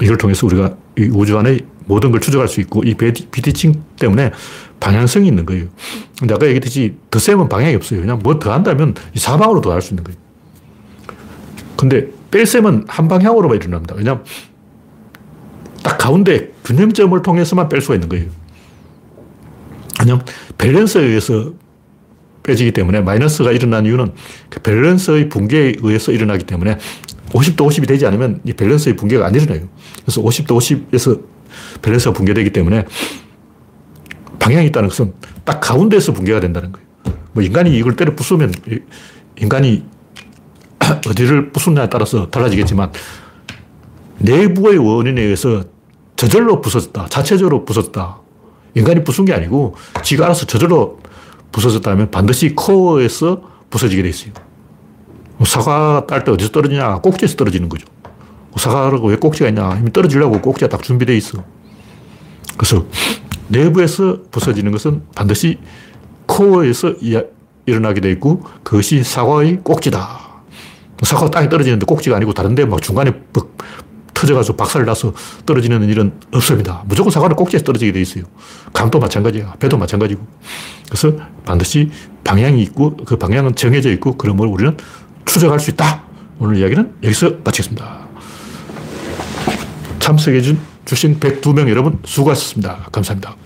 A: 이걸 통해서 우리가 이 우주 안에 모든 걸 추적할 수 있고 이 비대칭 때문에 방향성이 있는 거예요. 근데 아까 얘기했듯이 덧셈은 방향이 없어요. 그냥 뭐 더 한다면 사방으로 더할 수 있는 거예요. 근데 뺄셈은 한 방향으로만 일어납니다. 왜냐하면 딱 가운데 균형점을 통해서만 뺄 수가 있는 거예요. 왜냐면 밸런스에 의해서 빼지기 때문에 마이너스가 일어난 이유는 그 밸런스의 붕괴에 의해서 일어나기 때문에 50 대 50이 되지 않으면 이 밸런스의 붕괴가 안 일어나요. 그래서 50 대 50에서 밸런스가 붕괴되기 때문에 방향이 있다는 것은 딱 가운데에서 붕괴가 된다는 거예요. 뭐 인간이 이걸 때려 부수면 인간이 어디를 부수냐에 따라서 달라지겠지만 내부의 원인에 의해서 저절로 부서졌다. 자체적으로 부서졌다. 인간이 부순 게 아니고 지가 알아서 저절로 부서졌다면 반드시 코어에서 부서지게 돼 있어요. 사과 딸때 어디서 떨어지냐? 꼭지에서 떨어지는 거죠. 사과라고 왜 꼭지가 있냐? 이미 떨어지려고 꼭지가 딱 준비되어 있어. 그래서 내부에서 부서지는 것은 반드시 코어에서 일어나게 돼 있고 그것이 사과의 꼭지다. 사과가 땅에 떨어지는데 꼭지가 아니고 다른데 막 중간에 뻑 터져가지고 박살을 나서 떨어지는 일은 없습니다. 무조건 사과는 꼭지에서 떨어지게 돼 있어요. 감도 마찬가지야. 배도 마찬가지고. 그래서 반드시 방향이 있고 그 방향은 정해져 있고 그런 걸 우리는 추적할 수 있다. 오늘 이야기는 여기서 마치겠습니다. 참석해준 주신 102명 여러분 수고하셨습니다. 감사합니다.